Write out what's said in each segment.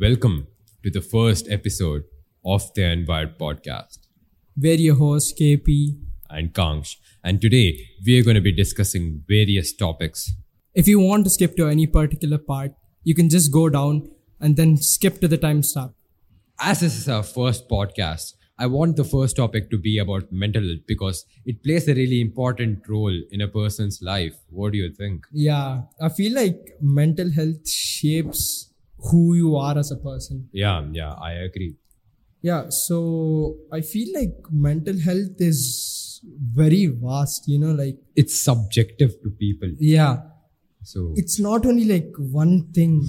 Welcome to the first episode of the Envired podcast. We're your host, KP. And Kangsh. And today we are going to be discussing various topics. If you want to skip to any particular part, you can just go down and then skip to the timestamp. As this is our first podcast, I want the first topic to be about mental health because it plays a really important role in a person's life. What do you think? Yeah, I feel like mental health shapes who you are as a person. Yeah, yeah, I agree. Yeah, so I feel like mental health is very vast, you know, like, It's subjective to people. yeah, So it's not only like one thing.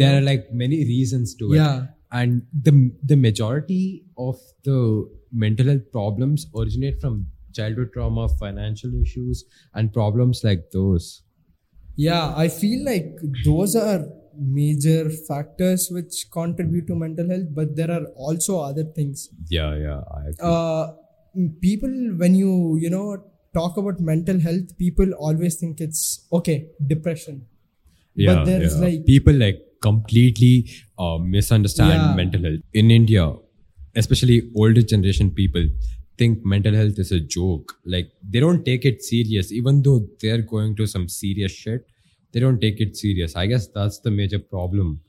there are like many reasons to it. Yeah, and the the majority of the mental health problems originate from childhood trauma financial issues and problems like those yeah, I feel like those are major factors which contribute to mental health, but there are also other things. yeah yeah i uh, people when you you know talk about mental health people always think it's okay depression yeah, but there's yeah. like people like completely uh, misunderstand Yeah. mental health in india especially older generation people think mental health is a joke like they don't take it serious even though they're going to some serious shit they don't take it serious. I guess that's the major problem.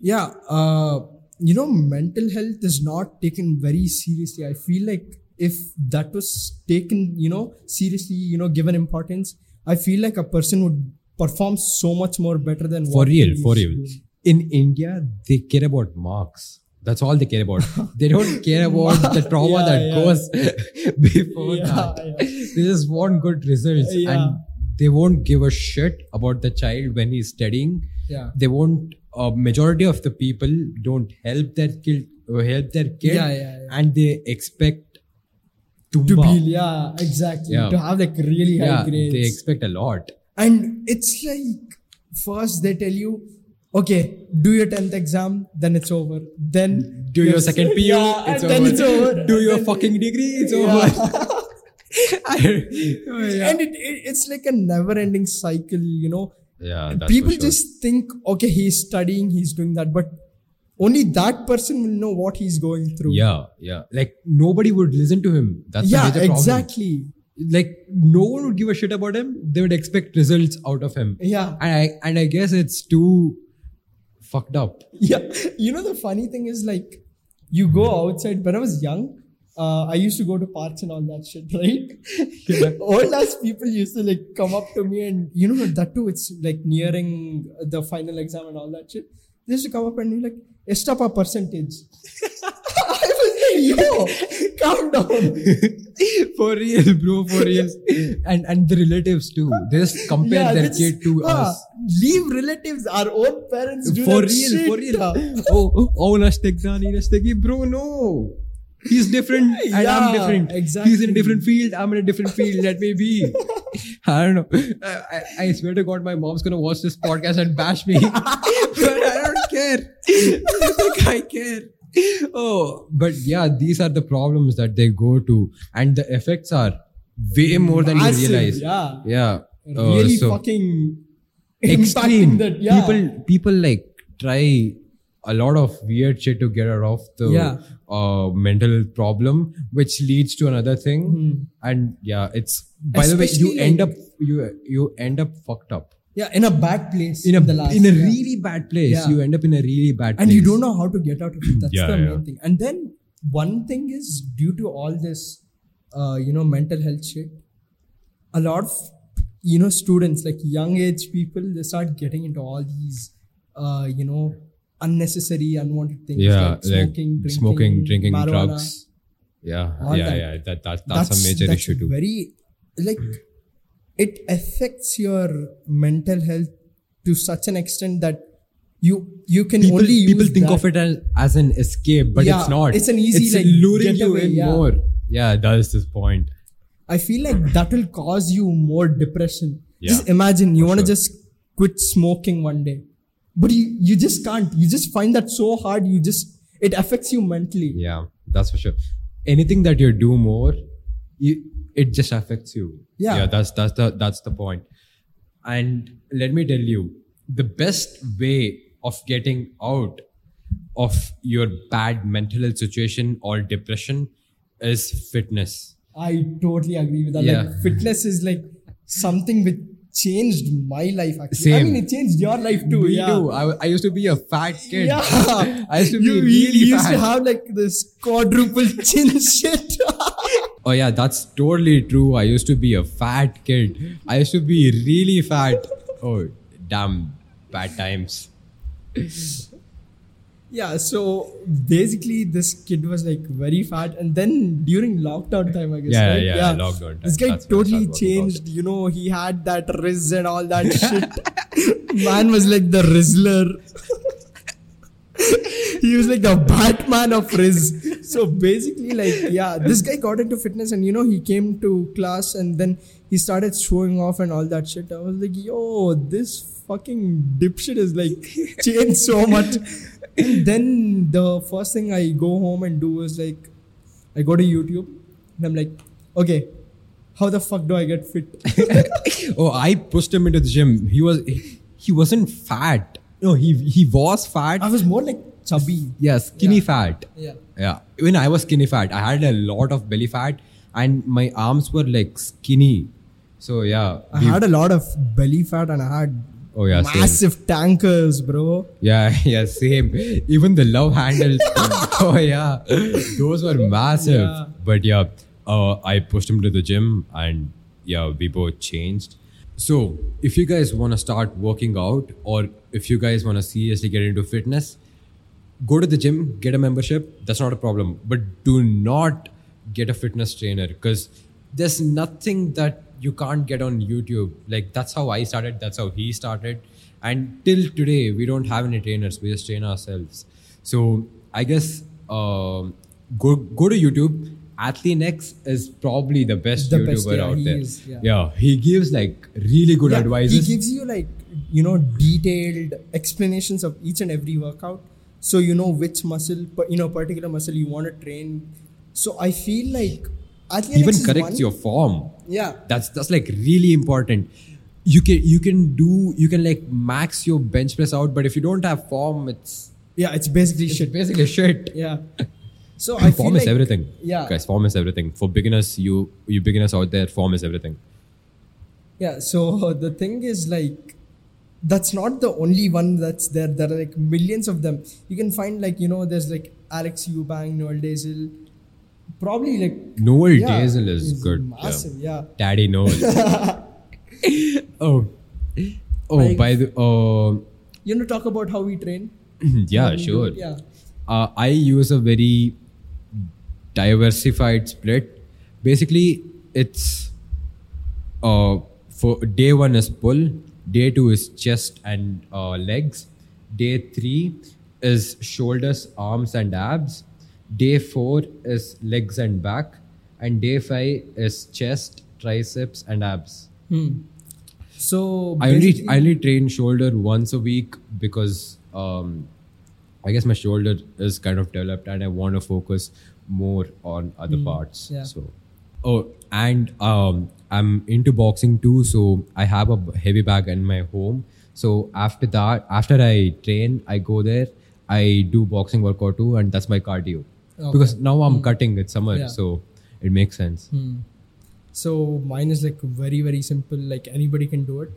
Yeah uh, you know mental health is not taken very seriously. I feel like if that was taken you know seriously you know given importance i feel like a person would perform so much more better than for real for real. in india they care about marks. That's all they care about. They don't care about the trauma Yeah, that yeah. goes before Yeah, that. they just want good results. Yeah. and they won't give a shit about the child when he's studying yeah they won't a majority of the people don't help their kid help their kid Yeah, yeah, yeah. and they expect to tumba. be yeah exactly Yeah. to have like really high yeah grades they expect a lot And it's like first they tell you, okay, do your 10th exam, then it's over. Then do your second PU, yeah, it's, over. it's over. Do your fucking degree, it's Yeah. over. Yeah. And it, it, it's like a never ending cycle, you know. yeah, People sure. just think, okay, he's studying, he's doing that, but only that person will know what he's going through. yeah, yeah. Like nobody would listen to him. That's the yeah, problem. exactly. Like no one would give a shit about him. They would expect results out of him. Yeah. And I and I guess it's too fucked up. Yeah. You know, the funny thing is like, you go outside. When I was young, uh, I used to go to parks and all that shit, right? Old ass people used to like come up to me and, you know, that too, it's like nearing the final exam and all that shit. They used to come up and be like, Estapa percentage. I was like, yo, calm down. for real, bro, for real. And and the relatives too. They just compare Yeah, their kid to ah, us. Leave relatives, our own parents do For real, shit. for real. Oh, oh, Nastegi, bro, no. He's different and I'm different. exactly. He's in a different field. I'm in a different field. Let me be. I don't know. I, I, I swear to God, my mom's gonna watch this podcast and bash me. but I don't care. I I care. Oh, but yeah, these are the problems that they go to, and the effects are way more than you realize. Yeah. Yeah. Uh, Really so- fucking extreme that. Yeah. people people like try a lot of weird shit to get out of the Yeah. uh, mental problem which leads to another thing Hmm. and yeah it's by the way you Especially end up you you end up fucked up Yeah, in a bad place. in a the last, in a yeah. really bad place Yeah. you end up in a really bad place. and you don't know how to get out of it. That's the main thing. And then one thing is due to all this, uh, you know, mental health shit. A lot of you know students, like young age people, they start getting into all these, uh, you know, unnecessary, unwanted things yeah like smoking, drinking, smoking drinking marijuana. drugs yeah yeah that. yeah that, that that's, a major that's issue too Very like it affects your mental health to such an extent that you you can people, only use people think that. of it as, as an escape, but Yeah, it's not. it's an easy, It's like, luring you getaway, in yeah. more. Yeah, that is this point. I feel like that will cause you more depression. Yeah, just imagine you want to sure. just quit smoking one day, but you you just can't. You just find that so hard. You just it affects you mentally. Yeah, that's for sure. Anything that you do more, you, it just affects you. Yeah. yeah, that's that's the that's the point. And let me tell you, the best way of getting out of your bad mental health situation or depression is fitness. I totally agree with that. Yeah. Like fitness is like something which changed my life actually. Same. I mean it changed your life too. Me yeah. too. I, I used to be a fat kid. Yeah. I used to be you, you really used fat. to have like this quadruple chin shit. Oh yeah, that's totally true. I used to be a fat kid. I used to be really fat. Oh damn, bad times. Yeah, so basically this kid was like very fat and then during lockdown time I guess. Yeah, right? yeah, lockdown time. This guy That's totally started working out. changed. You know, he had that Riz and all that shit. Man was like the Rizzler. he was like the Batman of Riz. So basically, like, yeah, this guy got into fitness and you know, he came to class and then he started showing off and all that shit. I was like, yo, this fucking dipshit is like changed so much. And then the first thing I go home and do is like, I go to YouTube and I'm like, okay, how the fuck do I get fit? Oh, I pushed him into the gym. He was he, he wasn't fat. No, he he was fat. I was more like chubby. Yeah, skinny Yeah. fat. Yeah. Yeah. When I was skinny fat, I had a lot of belly fat and my arms were like skinny. So yeah. I had a lot of belly fat and I had Oh yeah, same. massive tankers, bro. Yeah, yeah, same. Even the love handles. oh yeah, those were massive. Yeah. But yeah, uh, I pushed him to the gym, and yeah, we both changed. So if you guys want to start working out, or if you guys want to seriously get into fitness, go to the gym, get a membership. That's not a problem. But do not get a fitness trainer because there's nothing that you can't get on YouTube. Like that's how I started. That's how he started. And till today, we don't have any trainers. We just train ourselves. So I guess um, go go to YouTube. Athlean-X is probably the best The YouTuber best, yeah, out he there. is, yeah. he gives like really good Yeah, advices. He gives you like you know detailed explanations of each and every workout, so you know which muscle, you know, particular muscle you want to train. So I feel like Athlean-X even corrects one- your form. Yeah, that's that's like really important you can you can do you can like max your bench press out but if you don't have form it's, yeah, it's basically it's shit. basically shit Yeah. So I form is like, everything Yeah. guys form is everything for beginners you you beginners out there form is everything Yeah, so the thing is like that's not the only one that's there. There are like millions of them. You can find like, you know, there's like Alex Eubank, Noel Deyzel. Probably like noel yeah, Deyzel is good Massive, yeah. daddy noel oh oh Like- by the uh, You know, talk about how we train. yeah How do sure it, Yeah. uh, I use a very diversified split. Basically, it's uh, for day one is pull, day two is chest and uh, legs, day three is shoulders, arms, and abs, day four is legs and back, and day five is chest, triceps, and abs. Hmm. So I only I only train shoulder once a week because um, I guess my shoulder is kind of developed and I want to focus more on other parts. yeah. So oh and um, I'm into boxing too. So I have a heavy bag in my home. So after that, after I train, I go there. I do boxing workout too, and that's my cardio. Okay. Because now I'm cutting. it summer, Yeah. so it makes sense. Hmm. So mine is like very very simple. Like anybody can do it.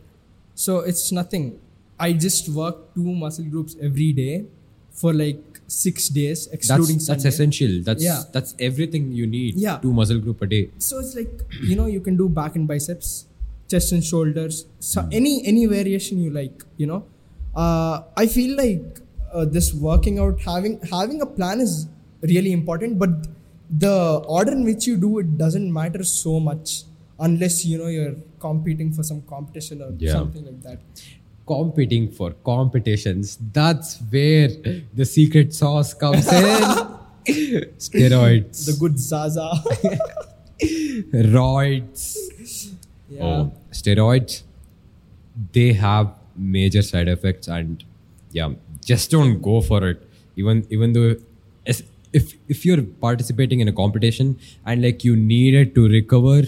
So it's nothing. I just work two muscle groups every day for like six days, excluding That's that's essential. That's Yeah. that's everything you need. Yeah. Two muscle group a day. So it's like you know you can do back and biceps, chest and shoulders. So any any variation you like. You know, uh, I feel like uh, this working out having having a plan is really important, but the order in which you do it doesn't matter so much unless you know you're competing for some competition or Yeah. something like that. Competing for competitions. That's where the secret sauce comes in. Steroids. The good Zaza. roids. yeah. Oh, steroids. They have major side effects, and yeah, just don't go for it. Even even though, if if you're participating in a competition and like you need it to recover,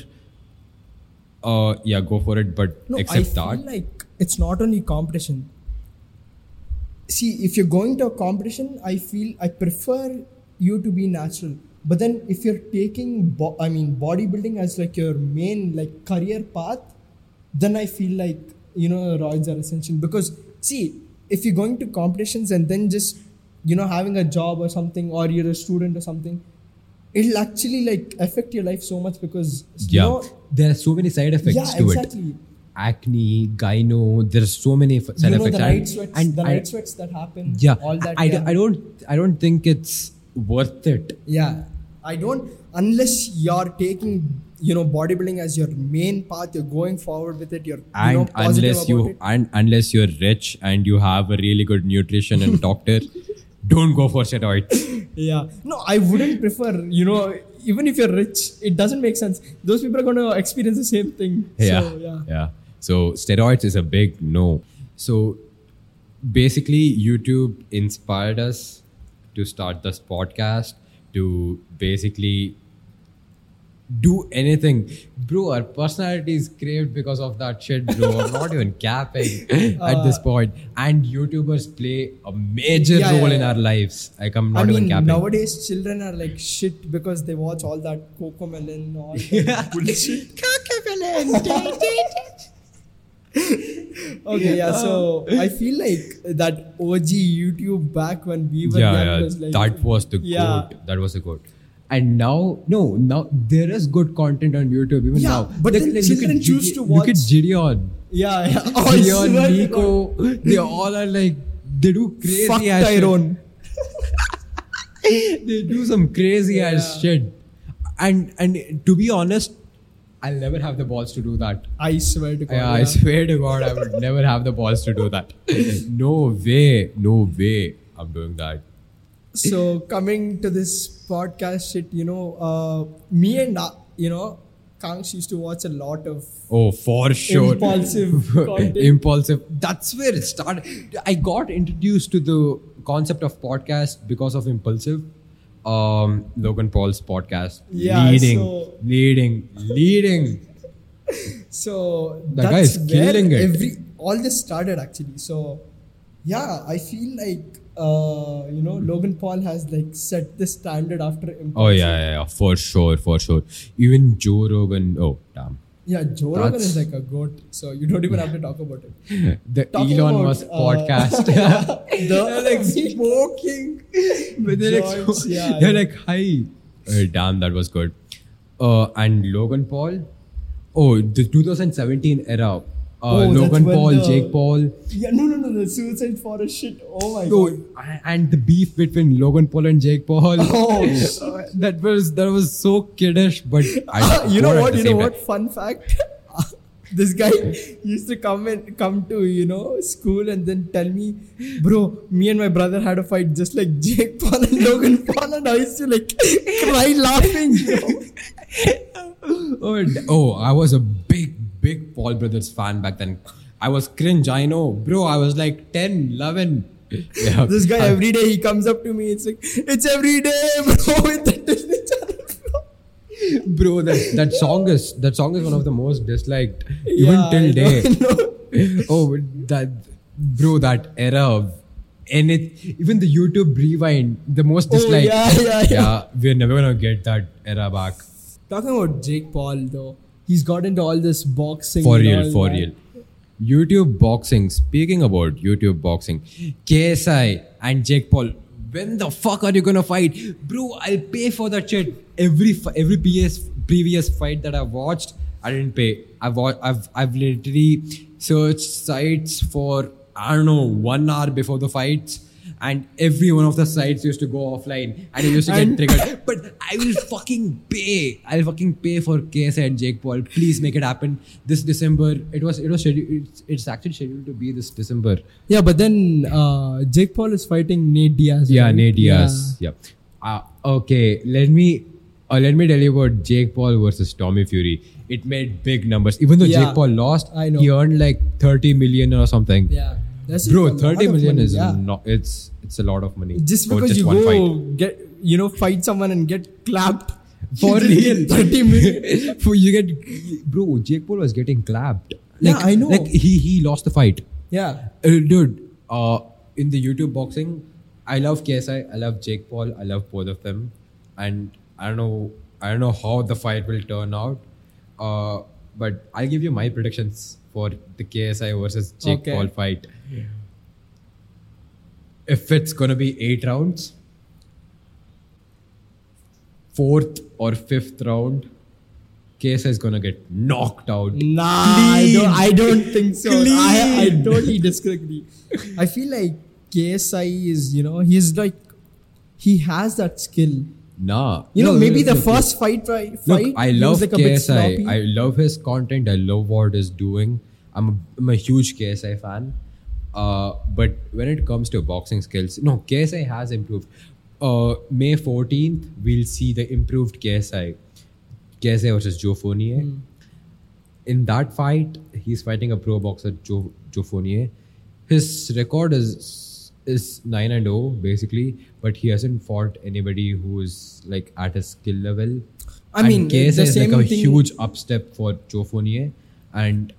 uh, yeah, go for it. But No, I except feel that, like it's not only competition. see if you're going to a competition i feel i prefer you to be natural but then if you're taking bo- i mean bodybuilding as like your main like career path then i feel like you know roids are essential because see if you're going to competitions and then just you know having a job or something or you're a student or something it'll actually like affect your life so much because you Yeah. know there are so many side effects yeah to exactly it. Acne, gyno, there's so many f- side you know effects. the and- night sweats and the I- night sweats that happen yeah, all that I, yeah. I don't I don't think it's worth it. Yeah, I don't unless you're taking you know bodybuilding as your main path. You're going forward with it. You're you and know, unless you it. and unless you're rich and you have a really good nutrition and doctor don't go for steroids yeah, no, I wouldn't prefer. You know, even if you're rich, it doesn't make sense. Those people are going to experience the same thing. yeah So, yeah. yeah so steroids is a big no so basically youtube inspired us to start this podcast to basically do anything bro our personality is craved because of that shit bro i'm not even capping at uh, this point. point and youtubers play a major Yeah, yeah, role in our lives like i'm I not even mean, capping nowadays children are like shit because they watch all that CoComelon, all that bullshit. okay, yeah. So uh, I feel like that OG YouTube back when we were yeah, young yeah was like that was the Yeah. quote that was the quote and now no now there is good content on youtube even Yeah, now but then look children at choose Gide- to look at watch- Gideon Yeah, yeah. Oh, Gideon Nico they all are like they do crazy Fuck ass. Tyrone. they do some crazy ass shit and and to be honest I'll never have the balls to do that I swear to God. yeah, I swear to God, I would never have the balls to do that. No way, no way I'm doing that. So coming to this podcast shit, you know, uh, me and uh, you know, Kangs used to watch a lot of Oh, for sure. Impulsive. Impulsive. That's where it started. I got introduced to the concept of podcast because of Impulsive. Um, Logan Paul's podcast. Yeah, leading, so- leading, leading. so That guy is killing it. Every all this started actually. So yeah, I feel like uh, you know Logan Paul has like set the standard after Impulsive. Oh yeah, yeah, yeah, for sure, for sure. Even Joe Rogan. Oh damn. Yeah, Joe Rogan is like a goat, so you don't even have to talk about it. The Talking Elon about, Musk uh, podcast. the- they're like smoking. But they're like, Joints, yeah, they're yeah. like, hi. Uh, damn, that was good. Uh, and Logan Paul. Oh, the 2017 era. Uh, Oh, Logan Paul, the- Jake Paul. Yeah, no, no, no, the Suicide Forest shit. Oh my Oh, god. and the beef between Logan Paul and Jake Paul. Oh, that was that was so kiddish, but I you know what? You know what? time. Fun fact. this guy used to come and come to you know school and then tell me, bro, me and my brother had a fight just like Jake Paul and Logan Paul, and I used to like cry laughing. oh, oh, I was a big, big Paul Brothers fan back then. I was cringe, I know. Bro, I was like 10, 11. Yeah. this guy every day he comes up to me. It's like it's every day, bro. With the Disney Channel. bro." Bro, that, that song is that song is one of the most disliked even Yeah, till I day. I know. oh, that bro, that era of and it even the YouTube rewind, the most disliked. Oh, disliked. yeah, yeah, yeah. we're never gonna get that era back. Talking about Jake Paul though, he's got into all this boxing. For real, for that. real. YouTube boxing. Speaking about YouTube boxing, KSI and Jake Paul. When the fuck are you gonna fight, bro? I'll pay for that shit. Every every PS previous fight that I've watched, I didn't pay. I've I've I've literally searched sites for I don't know one hour before the fights, and every one of the sites used to go offline, and it used to get triggered. But I will fucking pay. I'll fucking pay for KSI and Jake Paul. Please make it happen this December. It was it was scheduled. It's, it's actually scheduled to be this December. Yeah, but then uh, Jake Paul is fighting Nate Diaz. Yeah, right? Nate Diaz. Yeah. Uh, okay, let me uh, let me tell you about Jake Paul versus Tommy Fury. It made big numbers. Even though Yeah, Jake Paul lost, I know. he earned like 30 million or something. Yeah, that's Bro, lot 30 money, is yeah. not it's it's a lot of money. just for because you one go fight. get you know fight someone and get clapped For real. 30 million. For you get bro, Jake Paul was getting clapped. Yeah, Like, I know. Like he he lost the fight. Yeah, Uh, dude, uh, in the YouTube boxing, I love KSI, I love Jake Paul, I love both of them, and I don't know, I don't know how the fight will turn out. Uh, but I'll give you my predictions for the KSI versus Jake Okay. Paul fight. If it's gonna be eight rounds, fourth or fifth round, KSI is gonna get knocked out. Nah, I don't, I don't think so. I, I totally disagree. I feel like KSI is, you know, he's like, he has that skill. Nah. You know, No, maybe look, the look, first fight, right? Look, I love like a bit sloppy. KSI. I love his content. I love what he's doing. I'm a, I'm a huge KSI fan. Uh, but when it comes to boxing skills, no, KSI has improved. Uh, May 14th, we'll see the improved KSI. KSI versus Joe Fournier. Hmm. In that fight, he's fighting a pro boxer, Joe, Joe Fournier. His record is is 9 and 0 basically, but he hasn't fought anybody who's like at his skill level. I And mean, KSI the is like same a thing- huge upstep for Joe Fournier, and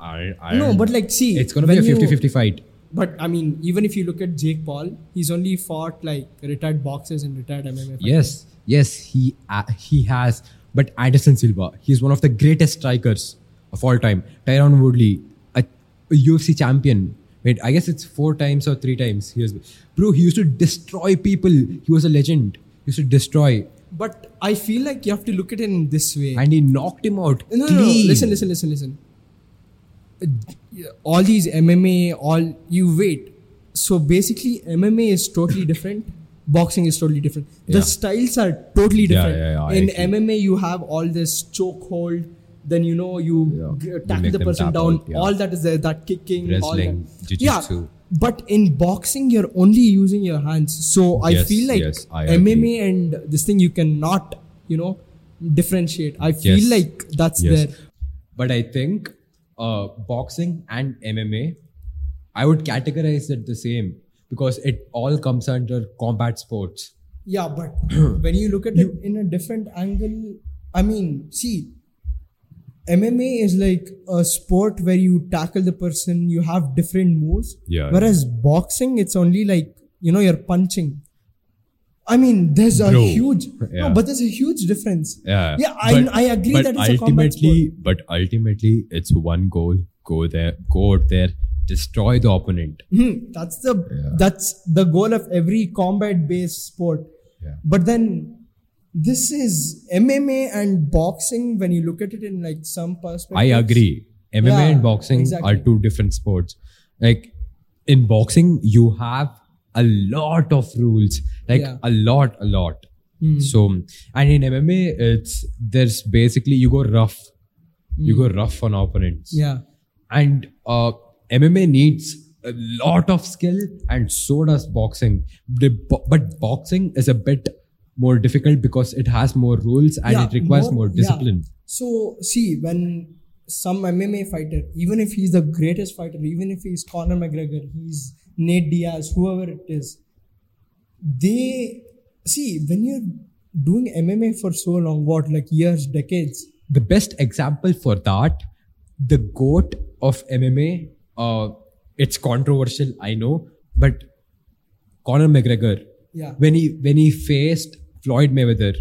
I, I No, but like, see, it's gonna be a when 50-50 fight. But I mean, even if you look at Jake Paul, he's only fought like retired boxers and retired MMA fighters. Yes, yes, he uh, he has. But Anderson Silva, he's one of the greatest strikers of all time. Tyron Woodley, a, a UFC champion. Wait, I guess it's four times or three times. He was, bro, he used to destroy people. He was a legend. He used to destroy, But I feel like you have to look at it in this way. and he knocked him out. No, no, no. Listen, listen, listen, listen. All these MMA, all you wait. So basically, MMA is totally different. Boxing is totally different. The Yeah. styles are totally different. yeah, yeah, I In. MMA, you have all this chokehold. Then you know you Yeah. g- tackle the person down. out, yeah. All that is there. That kicking, Wrestling, all that. jiu-jitsu. Yeah, but in boxing, you're only using your hands. So I Yes, feel like yes, I MMA agree. and this thing you cannot, you know, differentiate. I feel Yes. like that's Yes. there. But I think uh, boxing and MMA, I would categorize it the same because it all comes under combat sports. Yeah, but when you look at it in a different angle, I mean, see, MMA is like a sport where you tackle the person, you have different moves. Yeah. Whereas boxing, it's only like, you know, you're punching. I mean, there's a Bro, huge, yeah. no, but there's a huge difference. Yeah, Yeah, I, but- I agree that it's a combat sport. ultimately, but ultimately, it's one goal: go there, go out there, destroy the opponent. Hmm, that's the Yeah. that's the goal of every combat based sport. Yeah. But then this is MMA and boxing when you look at it in like some perspective. I agree. MMA Yeah, and boxing exactly. are two different sports. Like in boxing, you have a lot of rules, like Yeah. a lot, a lot. Hmm. So, and in MMA, it's there's basically you go rough, you go rough on opponents. Hmm. Yeah. and uh, MMA needs a lot of skill, and so does boxing. The, but boxing is a bit more difficult because it has more rules and Yeah, it requires more, yeah. discipline. So see when some MMA fighter, even if he's the greatest fighter, even if he's Conor McGregor, he's Nate Diaz, whoever it is, they see when you're doing MMA for so long, what like years, decades. The best example for that, the goat of MMA. Uh, it's controversial, I know, but Conor McGregor, Yeah. when he when he faced Floyd Mayweather,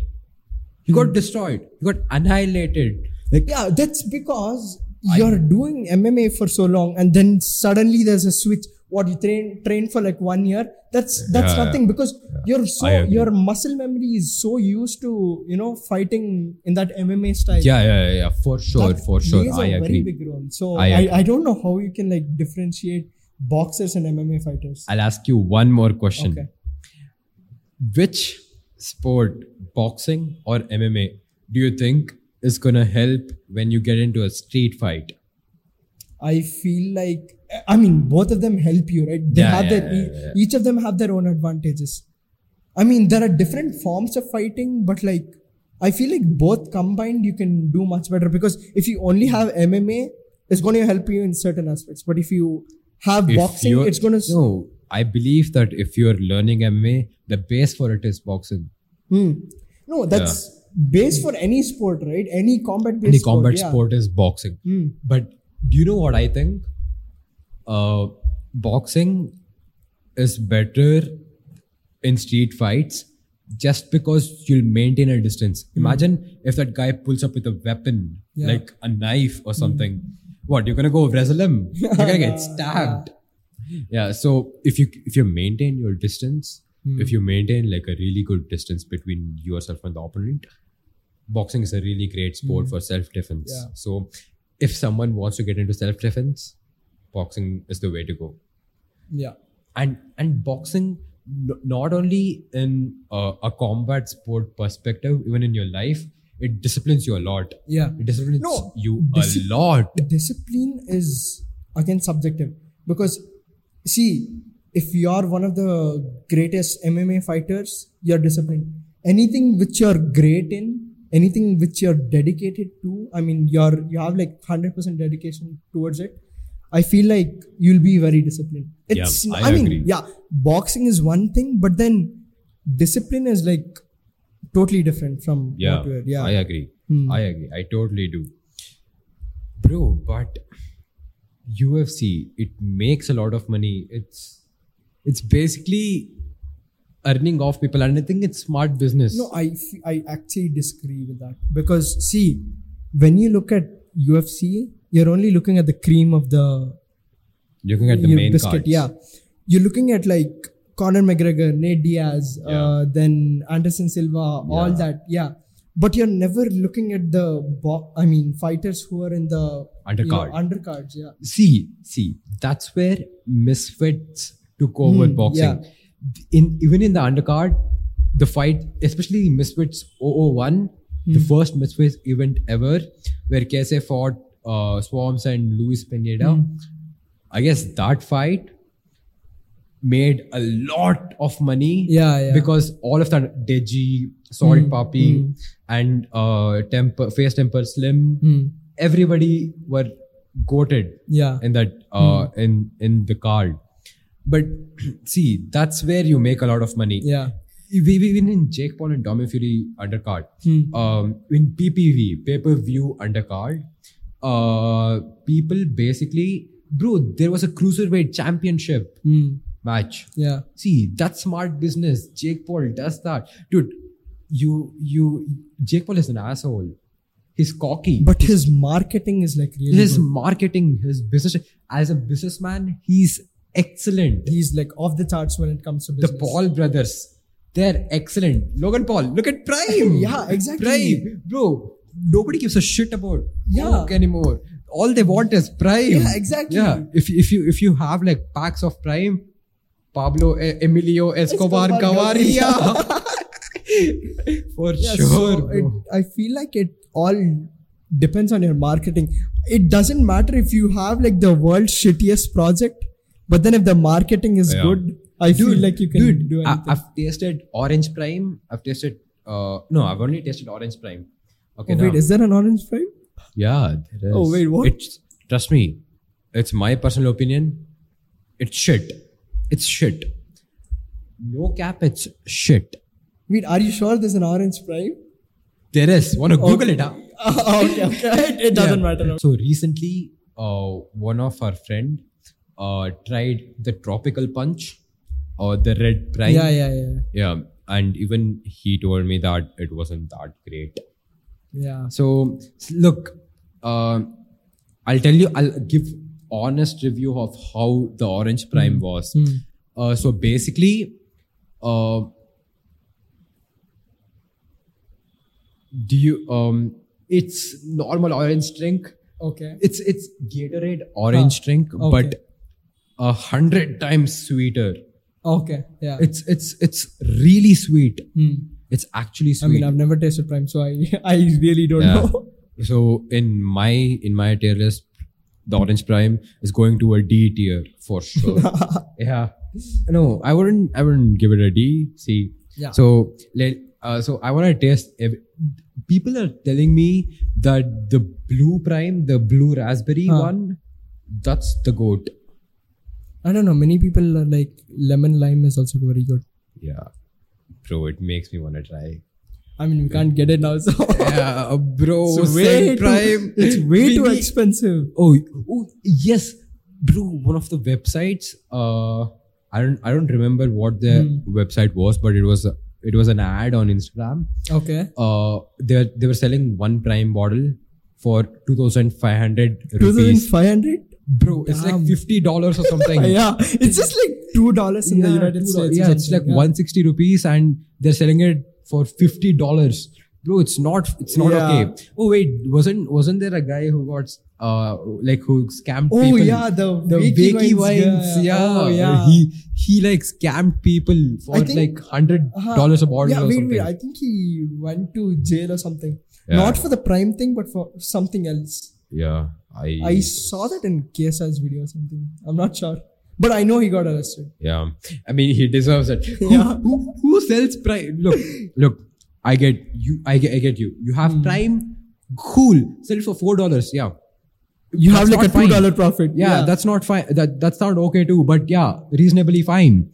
he got destroyed. He got annihilated. Like Yeah, that's because you're doing MMA for so long, and then suddenly there's a switch. What you train train for like one year? That's that's Yeah, nothing because you're so your muscle memory is so used to you know fighting in that MMA style. yeah, yeah, yeah, yeah, for sure, That for sure. I very big role. So I I. I don't know how you can like differentiate boxers and MMA fighters. I'll ask you one more question. Okay. Which sport, boxing or MMA, do you think is gonna help when you get into a street fight? I feel like I mean both of them help you, right? They Yeah, have yeah, their yeah, each of them have their own advantages. I mean there are different forms of fighting, but like I feel like both combined you can do much better because if you only have MMA, it's going to help you in certain aspects. But if you have If boxing, it's going to No, I believe that if you're learning MMA, the base for it is boxing. Hmm. No, that's base for any sport, right? Any combat based Any combat yeah. sport is boxing. Hmm. But do you know what I think? Uh, boxing is better in street fights just because you'll maintain a distance. Hmm. Imagine if that guy pulls up with a weapon, Yeah. like a knife or hmm. something. What you're gonna go wrestle him? You're gonna get stabbed. Yeah. So if you if you maintain your distance, hmm. if you maintain like a really good distance between yourself and the opponent, boxing is a really great sport for self defense. Yeah. So if someone wants to get into self defense, boxing is the way to go. Yeah. and and boxing not only in uh, a combat sport perspective even in your life it disciplines you a lot. Yeah. it disciplines No, you a lot. discipline is again subjective. Because see if you are one of the greatest mma fighters you're disciplined. Anything which you're great in anything which you're dedicated to i mean you're you have like 100% dedication towards it i feel like you'll be very disciplined. It's I i, mean agree. yeah boxing is one thing but then discipline is like totally different from yeah, yeah. I agree. Hmm. i agree. I totally do. Bro but ufc it makes a lot of money. It's it's basically earning off people. And i think it's smart business. No, I I actually disagree with that. Because see, when you look at UFC, you're only looking at the cream of the looking at the main biscuit. cards. Yeah, you're looking at like Conor McGregor, Nate Diaz, uh, then Anderson Silva, all that. Yeah, but you're never looking at the bo- I mean, fighters who are in the you know, Undercard. undercards. Yeah, see see that's where misfits took over Hmm, boxing in even in the undercard the fight especially misfits 001 the Hmm. first misfits event ever where KSI fought uh, Swarmz and luis pineda Hmm. i guess that fight made a lot of money Yeah, yeah. because all of that deji solid Hmm, papi hmm. and uh temper face temper slim Hmm. everybody were goated yeah, in that uh, in in the card but see that's where you make a lot of money yeah. we, win in jake paul and Tommy fury undercard Hmm. um in ppv pay-per-view undercard uh people basically bro there was a cruiserweight championship Hmm. match yeah. see that's smart business jake paul does that dude you you jake paul is an asshole he's cocky But his marketing is like really. his good. marketing, his business as a businessman, he's excellent. He's like off the charts when it comes to The. Paul brothers, they're excellent. Logan Paul, look at Prime. Yeah, exactly. Prime, bro. Nobody gives a shit about Yeah. Coke anymore. All they want is Prime. Yeah, exactly. Yeah, if if you if you have like packs of Prime, Pablo Emilio Escobar, Escobar Gaviria. For Yeah, sure, so bro. it, I feel like it all depends on your marketing. It doesn't matter if you have like the world's shittiest project, but then if the marketing is Yeah. good, I feel like you can dude, do I, anything. I've tasted Orange Prime. I've tasted. Uh, no, I've only tasted Orange Prime. Okay, oh, wait, is there an orange frame? yeah, there is. Oh, wait, what? It's, trust me, it's my personal opinion. It's shit. It's shit. No cap, it's shit. Wait, are you sure there's an orange prime? There is. Wanna Google it? Huh? okay, okay. It, it doesn't Yeah. matter. So recently, uh, one of our friend uh, tried the tropical punch or the red prime. Yeah, yeah, yeah. Yeah, and even he told me that it wasn't that great. Yeah. So look, uh, I'll tell you. I'll give honest review of how the Orange Prime was. Hmm. Uh, so basically, uh, do you um, it's normal orange drink. Okay. It's it's Gatorade orange drink, okay. but a hundred times sweeter. Okay. Yeah. It's it's it's really sweet. Hmm. It's actually sweet. I mean, I've never tasted prime, so I I really don't Yeah. know. So in my in my tier list, the Orange Prime is going to a D tier for sure. yeah. No, I wouldn't. I wouldn't give it a D. See. Yeah. So let. Uh, so I want to taste. People are telling me that the blue prime, the blue raspberry Huh. one, that's the goat. I don't know. Many people are like lemon lime is also very good. Yeah, bro, it makes me want to try. I mean, we can't get it now, so Yeah, bro, it's way Zen too, prime. it's way We too expensive. Oh, oh, yes, bro. One of the websites, uh, I don't I don't remember what the website was, but it was a, it was an ad on Instagram. Okay. Uh, they were, they were selling one prime bottle for two thousand five hundred Two thousand rupees. five hundred. Bro, it's like fifty dollars or something. Yeah, it's just like two dollars in the United $2. States. Yeah, it's like something. 160 rupees and they're selling it for fifty dollars. Bro, it's not it's not Yeah. okay. Oh wait, wasn't wasn't there a guy who got uh like who scammed Oh people? Oh yeah, the the Wakey Wakey wines, wines, yeah. Oh yeah. He he like scammed people for think- like hundred Uh-huh. dollars a bottle Yeah, or wait, something. wait. I think he went to jail or something. Yeah. Not for the prime thing, but for something else. yeah, I I saw that in KSI's video or something. I'm not sure, but I know he got arrested. yeah. I mean, he deserves it. Who, Yeah. who, who sells prime? Look, look. I get you. I get. I get you. You have prime. Cool. Sell it for four dollars. Yeah. You have like a not two fine. dollar profit. yeah, that's not fine that that's not okay too but yeah reasonably fine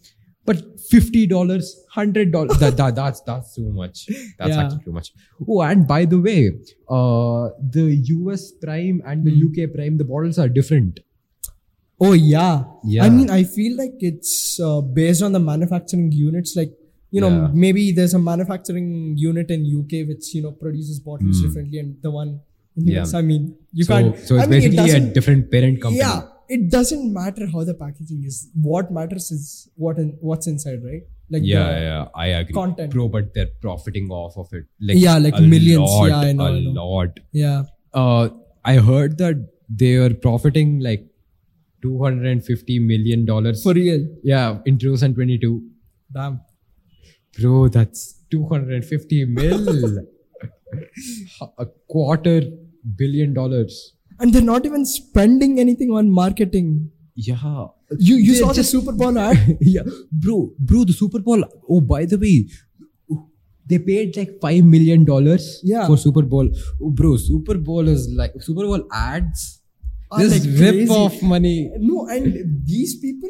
but fifty dollars hundred dollars that, that that's that's too much that's Yeah. actually too much oh and by the way uh the us prime and the Hmm. uk prime the bottles are different Oh yeah. Yeah. I mean, I feel like it's uh, based on the manufacturing units. Like you know, Yeah. maybe there's a manufacturing unit in UK which you know produces bottles differently, and the one in Hmm. Yeah. US. I mean, you so, can't. so it's I mean, it basically a different parent company Yeah, it doesn't matter how the packaging is. What matters is what in, what's inside, right? Like yeah, yeah, I agree. content. Bro, but they're profiting off of it. Like Yeah, like millions. Lot, Yeah, I know, a I know. lot. yeah. Uh, I heard that they are profiting like two hundred and fifty million dollars. For real. yeah, in 2022. Damn. Bro, that's 250 mil. a quarter billion dollars. And they're not even spending anything on marketing. Yeah. You you They're saw the Super Bowl ad? yeah. Bro, bro, the Super Bowl. Oh, by the way, they paid like $5 million Yeah. for Super Bowl. Oh, bro, Super Bowl is like, Super Bowl ads. Just like rip off money. No, and these people,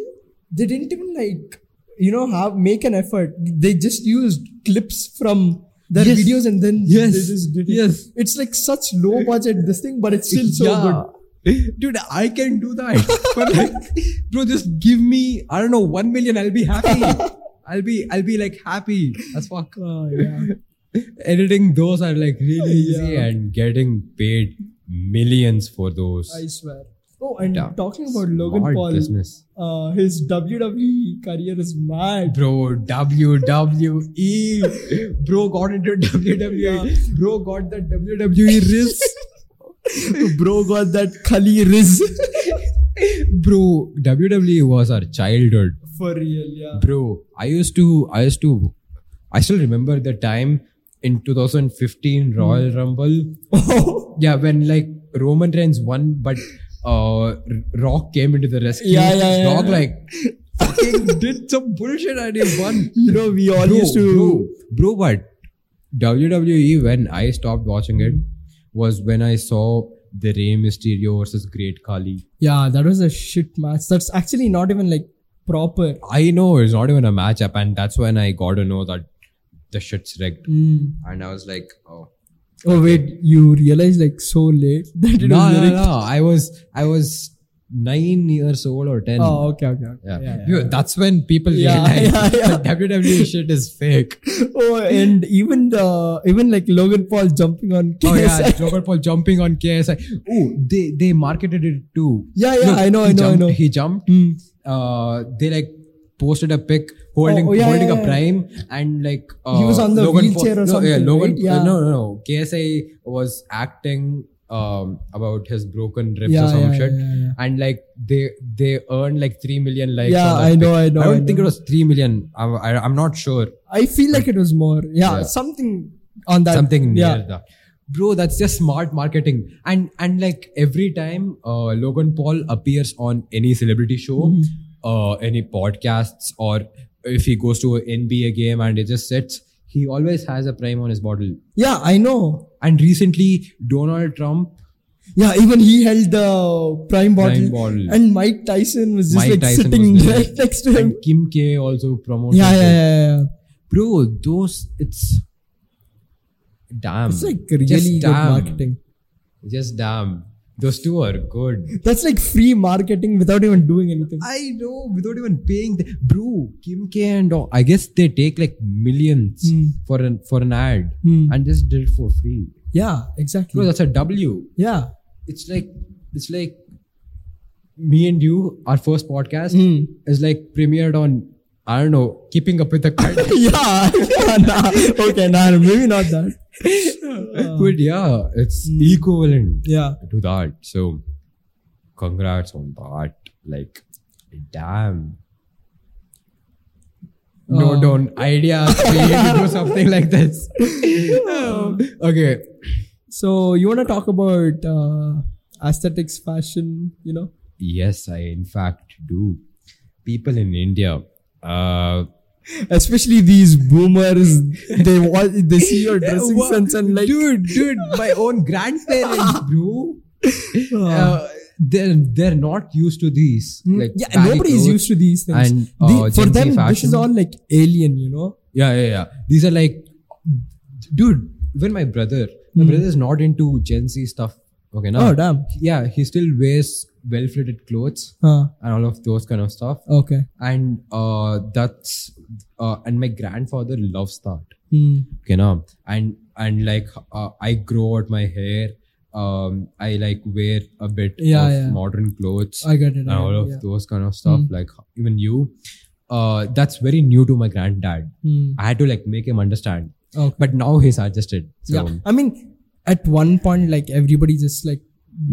they didn't even like, you know, have make an effort. They just used clips from their Yes. videos and then Yes. they just did it. Yes. It's like such low budget this thing, but it's still so good. Dude, I can do that. but like, bro, just give me, I don't know, one million, I'll be happy. I'll be, I'll be like happy as fuck. Oh, yeah. Editing those are like really oh, easy Yeah. and getting paid millions for those. I swear. Oh, and Yeah. talking about Logan Paul, business. uh, his WWE career is mad. Bro, WWE. Bro got into WWE. Bro got the WWE wrist. Bro got that Kali Riz. Bro, WWE was our childhood. For real, yeah. bro i used to i used to i still remember the time in 2015 royal rumble Oh, yeah when like roman reigns won but uh rock came into the rescue Yeah, yeah, yeah, rock yeah. like fucking did some bullshit and he won you know, we all bro, used to. bro, bro but wwe when i stopped watching it was when i saw the Rey Mysterio versus Great Khali. Yeah, that was a shit match. That's actually not even like proper. I know it's not even a matchup, and that's when I got to know that the shit's rigged. Mm. And I was like, oh. Oh wait, you realized like so late that it No, was no, no. I was, I was nine years old or ten. Oh, okay, okay. okay. yeah. yeah, You- That's when people Yeah, realize yeah, yeah. that WWE shit is fake. Oh, and even the even like Logan Paul jumping on Oh yeah, KSI. Logan Paul jumping on KSI. Oh, they they marketed it too. Yeah, yeah, Look, I know, I know, I know. He jumped. Hmm. Uh, they like posted a pic holding Oh, yeah, holding yeah, a yeah. prime and like uh, He was on the Logan wheelchair or no, something, Yeah, Logan. right? Yeah. no, no, no. KSI was acting um about his broken ribs or some shit, and like they they earned like three million likes. Yeah, I know, pic. I know, I I don't think it was three million. I, I, I'm not sure. I feel like it was more. Yeah, something on that. something near that bro that's just smart marketing and and like every time uh, logan paul appears on any celebrity show Mm-hmm. Uh, any podcasts or if he goes to an nba game and he just sits he always has a prime on his bottle Yeah, I know. and recently donald trump Yeah, even he held the prime bottle, Prime bottle. and Mike Tyson was just Mike like Tyson sitting right next to him. and kim k also promoted Yeah, yeah, yeah, yeah. bro those it's damn It's like really Just good damn. marketing. just damn Those two are good. That's like free marketing without even doing anything. I know without even paying. The, bro, Kim K and all, I guess they take like millions Hmm. for an for an ad Hmm. and just did it for free. Yeah, exactly. Bro, that's a W. yeah. It's like it's like me and you. Our first podcast Hmm. is like premiered on I don't know, keeping up with the Kardashians. yeah. nah, okay, nah, maybe not that. but yeah, it's Hmm. equivalent Yeah. to that. So, congrats on that. Like, damn. No, Uh, don't Idea to do something like this. okay. So you want to talk about uh, aesthetics, fashion, you know? Yes, I in fact do. People in India, uh, Especially these boomers, they watch, they see your dressing Wha- sense and like, dude, dude, my own grandparents, bro. uh, they're they're not used to these. mm, Like yeah, nobody's used to these things. and The- uh, for Gen Z them, this is all like alien, you know? Yeah, yeah, yeah. These are like, dude. Even my brother, my Hmm. brother is not into Gen Z stuff. Okay, now. Oh, damn. Yeah, he still wears well-fitted clothes Uh, and all of those kind of stuff. okay. And uh, that's uh, and my grandfather loves that. Hmm. You know, and and like uh, I grow out my hair. Um, I like wear a bit Yeah, of yeah. modern clothes I get it. and I all get it, of those kind of stuff. Hmm. Like even you, uh, that's very new to my granddad. Hmm. I had to like make him understand. Okay. But now he's adjusted. So yeah. I mean, at one point, like everybody just like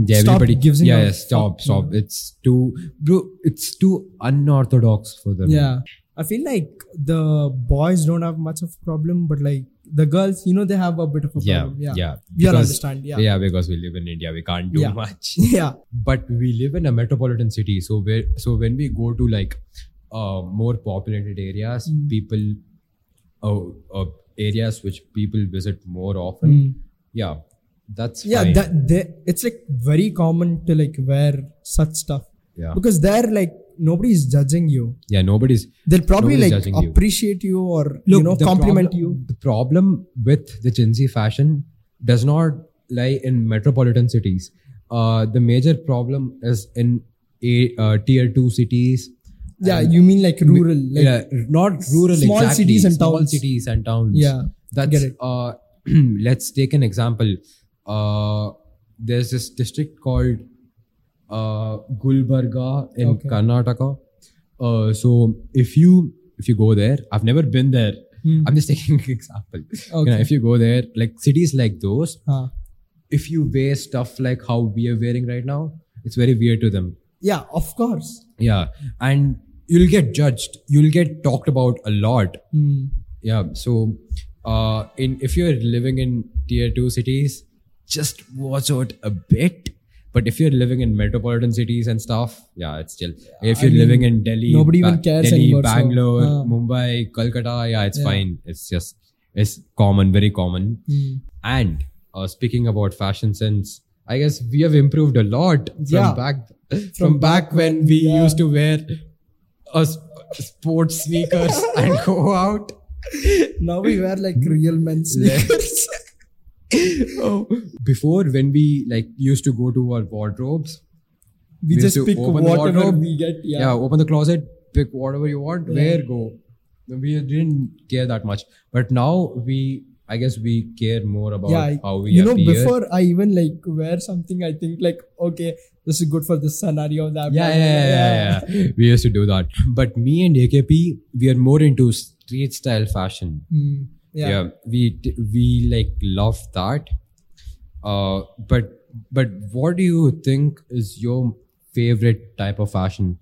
yeah, stop everybody giving yeah, yeah, stop, stop. you It's too bro, it's too unorthodox for them. Yeah. I feel like the boys don't have much of a problem, but like the girls, you know, they have a bit of a Yeah. problem. Yeah. Yeah. We understand. Yeah. Yeah, because we live in India, we can't do Yeah. much. Yeah. But we live in a metropolitan city, so where so when we go to like uh, more populated areas, Mm. people, uh, uh, areas which people visit more often. Mm. Yeah, that's Yeah. fine. That they, it's like very common to like wear such stuff yeah, because they're like nobody is judging you. yeah. Nobody's They'll probably Nobody's like judging you. appreciate you or you know compliment problem- you. The problem with the Gen Z fashion does not lie in metropolitan cities. Uh, the major problem is in a uh, tier two cities. Yeah. You mean like rural? Like, yeah, not rural. small exactly, cities and small towns. cities and towns. Yeah. that's get it. Uh, let's take an example. Uh, there's this district called uh, Gulbarga in Okay. Karnataka. Uh, so if you if you go there, I've never been there. Hmm. I'm just taking an example. You know, Okay. if you go there, like cities like those, Huh. if you wear stuff like how we are wearing right now, it's very weird to them. Yeah. Of course. Yeah, and you'll get judged. You'll get talked about a lot. Hmm. Yeah. So, uh, in if you're living in tier two cities, just watch out a bit. But if you're living in metropolitan cities and stuff, yeah, it's still. If you're mean, living in Delhi, nobody even cares Delhi, anymore, so, Bangalore, uh. Mumbai, Kolkata, yeah, it's Yeah. fine. It's just it's common, very common. Hmm. And uh, speaking about fashion sense, I guess we have improved a lot from Yeah. back from, back, when we yeah. used to wear a sports sneakers and go out. Now we wear like real men sneakers. oh. Before, when we like used to go to our wardrobes, we We just pick whatever wardrobe. we get. yeah. Yeah. open the closet, pick whatever you want, Yeah. wear, go. We didn't care that much, but now we, I guess, we care more about Yeah, how we you know, appear. before I even like wear something, I think like, okay, this is good for this scenario. That yeah, yeah, yeah, yeah, yeah. we used to do that. But me and AKP, we are more into street style fashion. Hmm. Yeah, yeah. we we like love that. Uh, but but what do you think is your favorite type of fashion?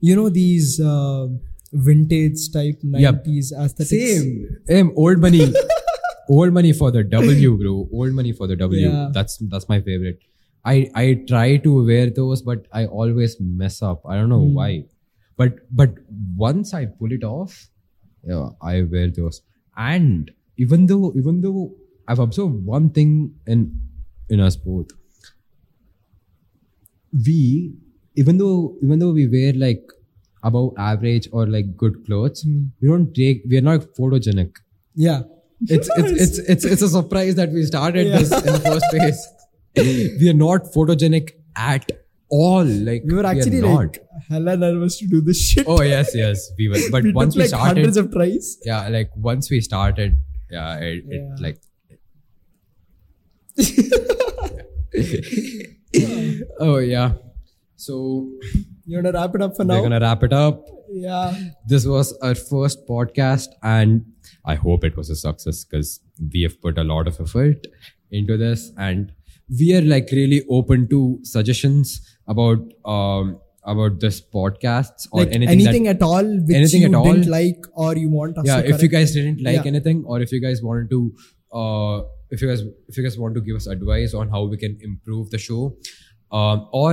You know these uh, vintage type nineties aesthetics. Same, old money, old money for the W, bro. Old money for the W. Yeah. That's that's my favorite. I I try to wear those, but I always mess up. I don't know Hmm. why. But but once I pull it off, yeah, I wear those. And even though even though I've observed one thing in in us both, we even though even though we wear like above average or like good clothes, Hmm. we don't take we are not photogenic. Yeah. It's it's it's it's it's a surprise that we started Yeah. this in the first place. we are not photogenic at all. Like We were actually not. like hella nervous to do this shit. oh yes, yes, we were. But we once took we like started, hundreds of tries. yeah, like once we started, yeah, it, Yeah. it like. oh yeah. So You wanna wrap it up for now. we're gonna wrap it up. yeah. This was our first podcast, and I hope it was a success because we have put a lot of effort into this, and we are like really open to suggestions about um about this podcasts or Like anything, anything, that at all which anything you at all. didn't like or you want us yeah to if you guys didn't like Yeah. anything or if you guys wanted to uh if you guys if you guys want to give us advice on how we can improve the show um or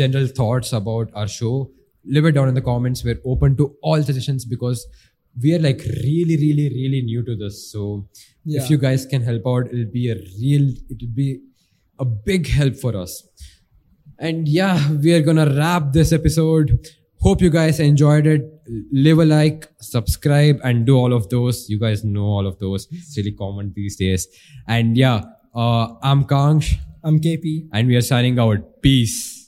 general thoughts about our show leave it down in the comments we're open to all suggestions because we are like really really really new to this so Yeah. if you guys can help out it'll be a real it'll be a big help for us and yeah, we are gonna wrap this episode. Hope you guys enjoyed it. Leave a like, subscribe, and do all of those. You guys know all of those. It's really common these days. And yeah, uh, I'm Kangsh, I'm KP. and we are signing out. Peace.